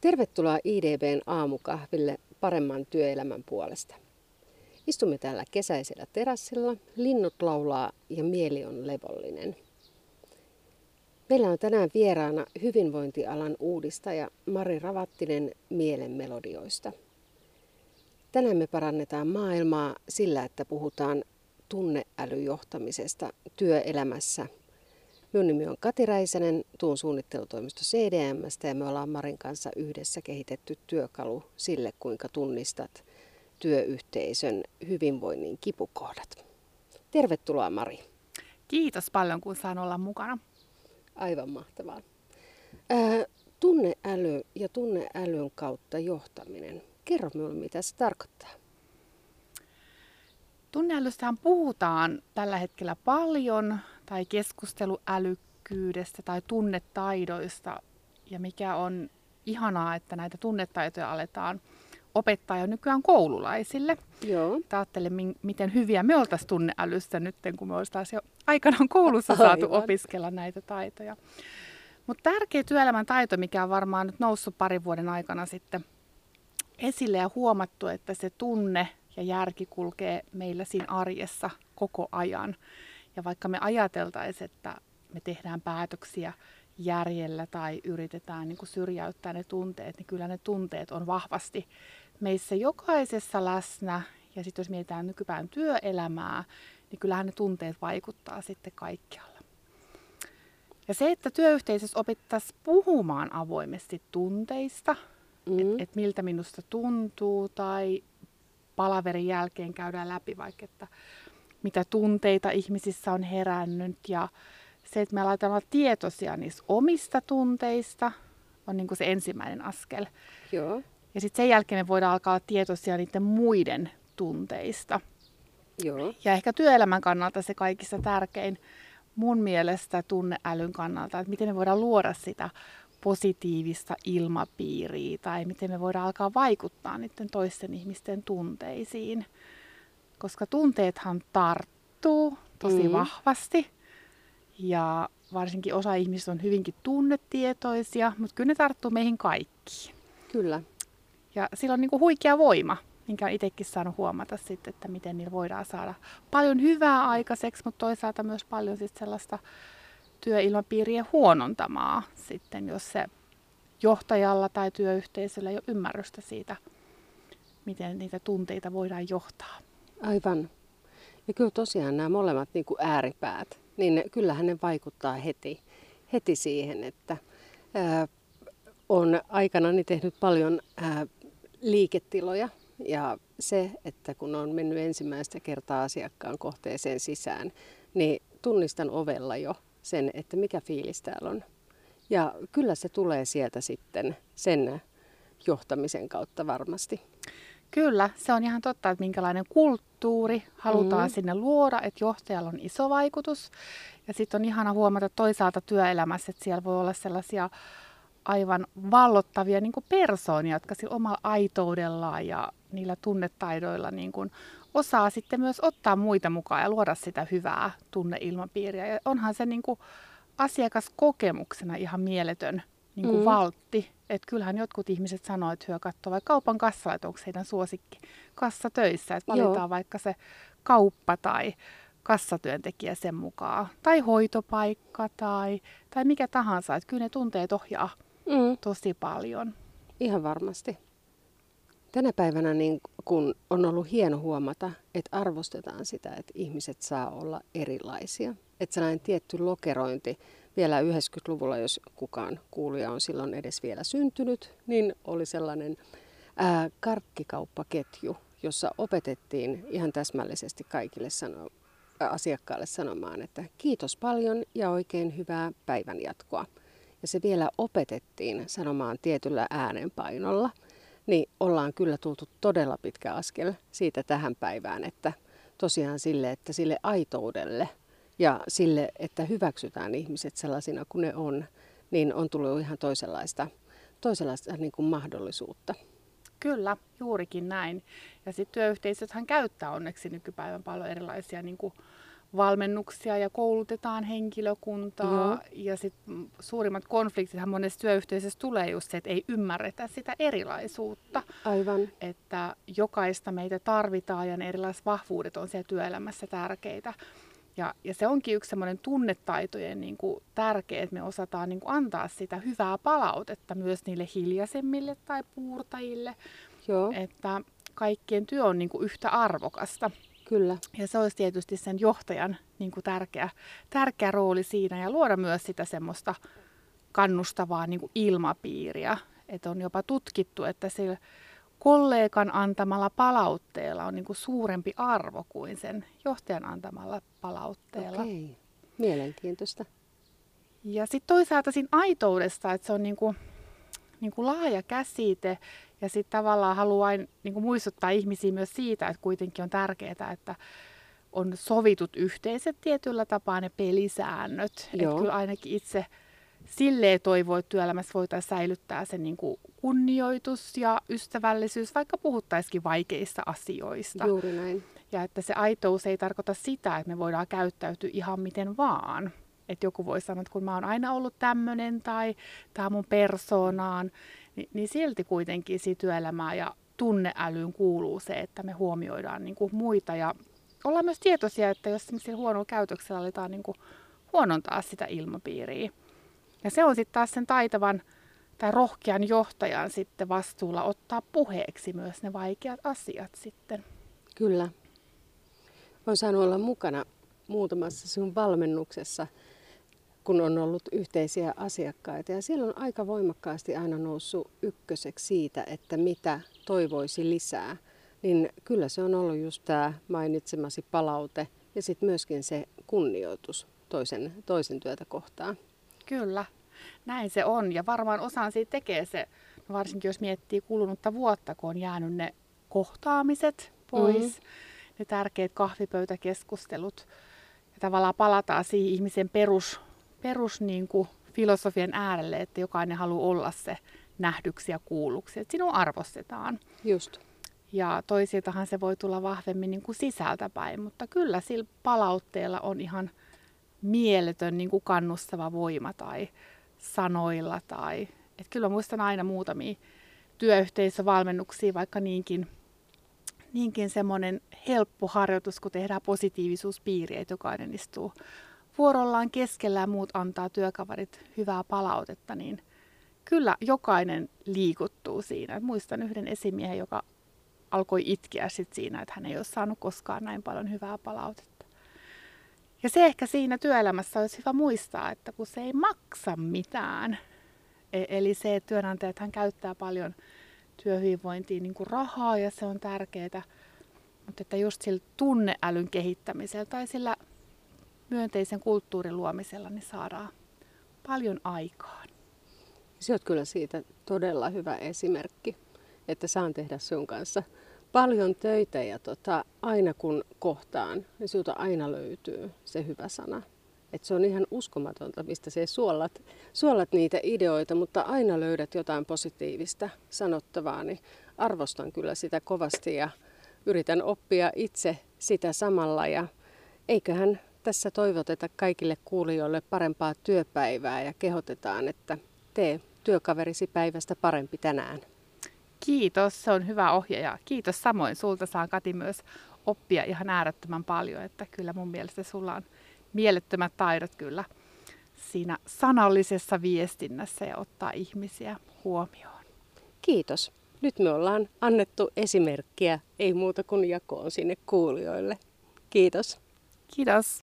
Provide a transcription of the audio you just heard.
Tervetuloa IDBn aamukahville paremman työelämän puolesta. Istumme täällä kesäisellä terassilla, linnut laulaa ja mieli on levollinen. Meillä on tänään vieraana hyvinvointialan uudistaja Mari Ravattinen Mielen melodioista. Tänään me parannetaan maailmaa sillä, että puhutaan tunneälyjohtamisesta työelämässä – Minun nimi on Kati Räisänen, tuun suunnittelutoimisto CDMstä ja me ollaan Marin kanssa yhdessä kehitetty työkalu sille, kuinka tunnistat työyhteisön hyvinvoinnin kipukohdat. Tervetuloa Mari. Kiitos paljon, kun saan olla mukana. Aivan mahtavaa. Ää, tunneäly ja tunneälyn kautta johtaminen. Kerro minulle, mitä se tarkoittaa. Tunneälystähän puhutaan tällä hetkellä paljon tai keskusteluälykkyydestä tai tunnetaidoista. Ja mikä on ihanaa, että näitä tunnetaitoja aletaan opettaa jo nykyään koululaisille. Joo. Ajattelen, miten hyviä me oltaisiin tunneälyssä nyt, kun me oltaisiin jo aikanaan koulussa saatu Aivan. opiskella näitä taitoja. Mutta tärkeä työelämän taito, mikä on varmaan nyt noussut parin vuoden aikana sitten esille ja huomattu, että se tunne ja järki kulkee meillä siinä arjessa koko ajan. Ja vaikka me ajateltaisiin, että me tehdään päätöksiä järjellä tai yritetään niin kuin syrjäyttää ne tunteet, niin kyllä ne tunteet on vahvasti meissä jokaisessa läsnä. Ja sitten jos mietitään nykypäivän työelämää, niin kyllähän ne tunteet vaikuttaa sitten kaikkialla. Ja se, että työyhteisössä opittaisiin puhumaan avoimesti tunteista, mm. että et miltä minusta tuntuu, tai palaverin jälkeen käydään läpi vaikka, että mitä tunteita ihmisissä on herännyt ja se, että me aletaan olla tietoisia niistä omista tunteista, on niin kuin se ensimmäinen askel. Joo. Ja sitten sen jälkeen me voidaan alkaa olla tietoisia niiden muiden tunteista. Joo. Ja ehkä työelämän kannalta se kaikista tärkein mun mielestä tunneälyn kannalta, että miten me voidaan luoda sitä positiivista ilmapiiriä tai miten me voidaan alkaa vaikuttaa niiden toisten ihmisten tunteisiin koska tunteethan tarttuu tosi mm. vahvasti ja varsinkin osa ihmisistä on hyvinkin tunnetietoisia, mutta kyllä ne tarttuu meihin kaikkiin. Kyllä. Ja sillä on niin kuin huikea voima, minkä olen itsekin saanut huomata sitten, että miten niillä voidaan saada paljon hyvää aikaiseksi, mutta toisaalta myös paljon sitten sellaista työilmapiirien huonontamaa sitten, jos se johtajalla tai työyhteisöllä ei ole ymmärrystä siitä, miten niitä tunteita voidaan johtaa. Aivan. Ja kyllä tosiaan nämä molemmat niin kuin ääripäät, niin kyllähän ne vaikuttaa heti, heti siihen, että ää, on aikanani tehnyt paljon ää, liiketiloja ja se, että kun on mennyt ensimmäistä kertaa asiakkaan kohteeseen sisään, niin tunnistan ovella jo sen, että mikä fiilis täällä on. Ja kyllä se tulee sieltä sitten sen johtamisen kautta varmasti. Kyllä, se on ihan totta, että minkälainen kulttuuri halutaan mm. sinne luoda, että johtajalla on iso vaikutus. Ja sitten on ihana huomata toisaalta työelämässä, että siellä voi olla sellaisia aivan vallottavia niin persoonia, jotka sillä omalla aitoudellaan ja niillä tunnetaidoilla niin kuin osaa sitten myös ottaa muita mukaan ja luoda sitä hyvää tunneilmapiiriä. Ja onhan se niin kuin asiakaskokemuksena ihan mieletön niin kuin mm. valtti. Että kyllähän jotkut ihmiset sanoo, että hyö katsoo vaikka kaupan kassalla, että onko heidän suosikki kassatöissä. Että valitaan Joo. vaikka se kauppa tai kassatyöntekijä sen mukaan. Tai hoitopaikka tai, tai mikä tahansa. Että kyllä ne tunteet ohjaa mm. tosi paljon. Ihan varmasti. Tänä päivänä niin kun on ollut hieno huomata, että arvostetaan sitä, että ihmiset saa olla erilaisia. Että sellainen tietty lokerointi vielä 90-luvulla, jos kukaan kuulija on silloin edes vielä syntynyt, niin oli sellainen ää, karkkikauppaketju, jossa opetettiin ihan täsmällisesti kaikille sano, asiakkaille sanomaan, että kiitos paljon ja oikein hyvää päivänjatkoa. Ja se vielä opetettiin sanomaan tietyllä äänenpainolla, niin ollaan kyllä tultu todella pitkä askel siitä tähän päivään, että tosiaan sille, että sille aitoudelle – ja sille, että hyväksytään ihmiset sellaisina kuin ne on, niin on tullut ihan toisenlaista, toisenlaista niin kuin mahdollisuutta. Kyllä, juurikin näin. Ja sitten työyhteisöthän käyttää onneksi nykypäivän paljon erilaisia niin kuin valmennuksia ja koulutetaan henkilökuntaa. Joo. Ja sit suurimmat konfliktithan monessa työyhteisössä tulee just se, että ei ymmärretä sitä erilaisuutta. Aivan. Että jokaista meitä tarvitaan ja ne erilaiset vahvuudet on siellä työelämässä tärkeitä. Ja, ja se onkin yksi semmoinen tunnetaitojen niin kuin, tärkeä, että me osataan niin kuin, antaa sitä hyvää palautetta myös niille hiljaisemmille tai puurtajille. Joo, Että kaikkien työ on niin kuin, yhtä arvokasta. Kyllä. Ja se olisi tietysti sen johtajan niin kuin tärkeä, tärkeä rooli siinä ja luoda myös sitä semmoista kannustavaa niin kuin ilmapiiriä. Että on jopa tutkittu, että sillä kollegan antamalla palautteella on niin kuin suurempi arvo kuin sen johtajan antamalla palautteella. Okei. Mielenkiintoista. Ja sitten toisaalta siinä aitoudesta, että se on niinku, niinku laaja käsite ja sitten tavallaan haluan niinku muistuttaa ihmisiä myös siitä, että kuitenkin on tärkeää, että on sovitut yhteiset tietyllä tapaa ne pelisäännöt. Että Joo. kyllä ainakin itse silleen toivoo, että työelämässä voitaisiin säilyttää se niinku kunnioitus ja ystävällisyys, vaikka puhuttaisikin vaikeista asioista. Juuri näin. Ja että se aitous ei tarkoita sitä, että me voidaan käyttäytyä ihan miten vaan. Että joku voi sanoa, että kun mä oon aina ollut tämmöinen tai tämä mun persoonaan, niin, niin silti kuitenkin työelämää ja tunneälyyn kuuluu se, että me huomioidaan niin kuin muita ja ollaan myös tietoisia, että jos huonolla käytöksellä aletaan niin kuin huonontaa sitä ilmapiiriä. Ja se on sitten taas sen taitavan tai rohkean johtajan sitten vastuulla ottaa puheeksi myös ne vaikeat asiat sitten. Kyllä. Olen saanut olla mukana muutamassa sinun valmennuksessa, kun on ollut yhteisiä asiakkaita. Ja siellä on aika voimakkaasti aina noussut ykköseksi siitä, että mitä toivoisi lisää. Niin kyllä se on ollut just tämä mainitsemasi palaute ja sitten myöskin se kunnioitus toisen, toisen työtä kohtaan. Kyllä, näin se on. Ja varmaan osaan siitä tekee se, no varsinkin jos miettii kulunutta vuotta, kun on jäänyt ne kohtaamiset pois, mm-hmm. ne tärkeät kahvipöytäkeskustelut. Ja tavallaan palataan siihen ihmisen perus, perus niin kuin filosofian äärelle, että jokainen haluaa olla se nähdyksi ja kuulluksi, että sinua arvostetaan. Just. Ja toisiltahan se voi tulla vahvemmin niin kuin sisältäpäin, mutta kyllä sillä palautteella on ihan mieletön niin kuin kannustava voima tai sanoilla. Tai, et kyllä muistan aina muutamia työyhteisövalmennuksia, vaikka niinkin, niinkin semmoinen helppo harjoitus, kun tehdään positiivisuuspiiriä, että jokainen istuu vuorollaan keskellä ja muut antaa työkaverit hyvää palautetta, niin kyllä jokainen liikuttuu siinä. Muistan yhden esimiehen, joka alkoi itkeä sit siinä, että hän ei ole saanut koskaan näin paljon hyvää palautetta. Ja se ehkä siinä työelämässä olisi hyvä muistaa, että kun se ei maksa mitään, e- eli se, että työnantajat hän käyttää paljon työhyvinvointiin niin kuin rahaa ja se on tärkeää, mutta että just sillä tunneälyn kehittämisellä tai sillä myönteisen kulttuurin luomisella niin saadaan paljon aikaan. Se on kyllä siitä todella hyvä esimerkki, että saan tehdä sun kanssa paljon töitä ja tota, aina kun kohtaan, niin sinulta aina löytyy se hyvä sana. Et se on ihan uskomatonta, mistä se suolat, suolat niitä ideoita, mutta aina löydät jotain positiivista sanottavaa, niin arvostan kyllä sitä kovasti ja yritän oppia itse sitä samalla. Ja eiköhän tässä toivoteta kaikille kuulijoille parempaa työpäivää ja kehotetaan, että tee työkaverisi päivästä parempi tänään. Kiitos, se on hyvä ohje ja kiitos samoin. Sulta saa Kati myös oppia ihan äärettömän paljon, että kyllä mun mielestä sulla on mielettömät taidot kyllä siinä sanallisessa viestinnässä ja ottaa ihmisiä huomioon. Kiitos. Nyt me ollaan annettu esimerkkiä, ei muuta kuin jakoon sinne kuulijoille. Kiitos. thank you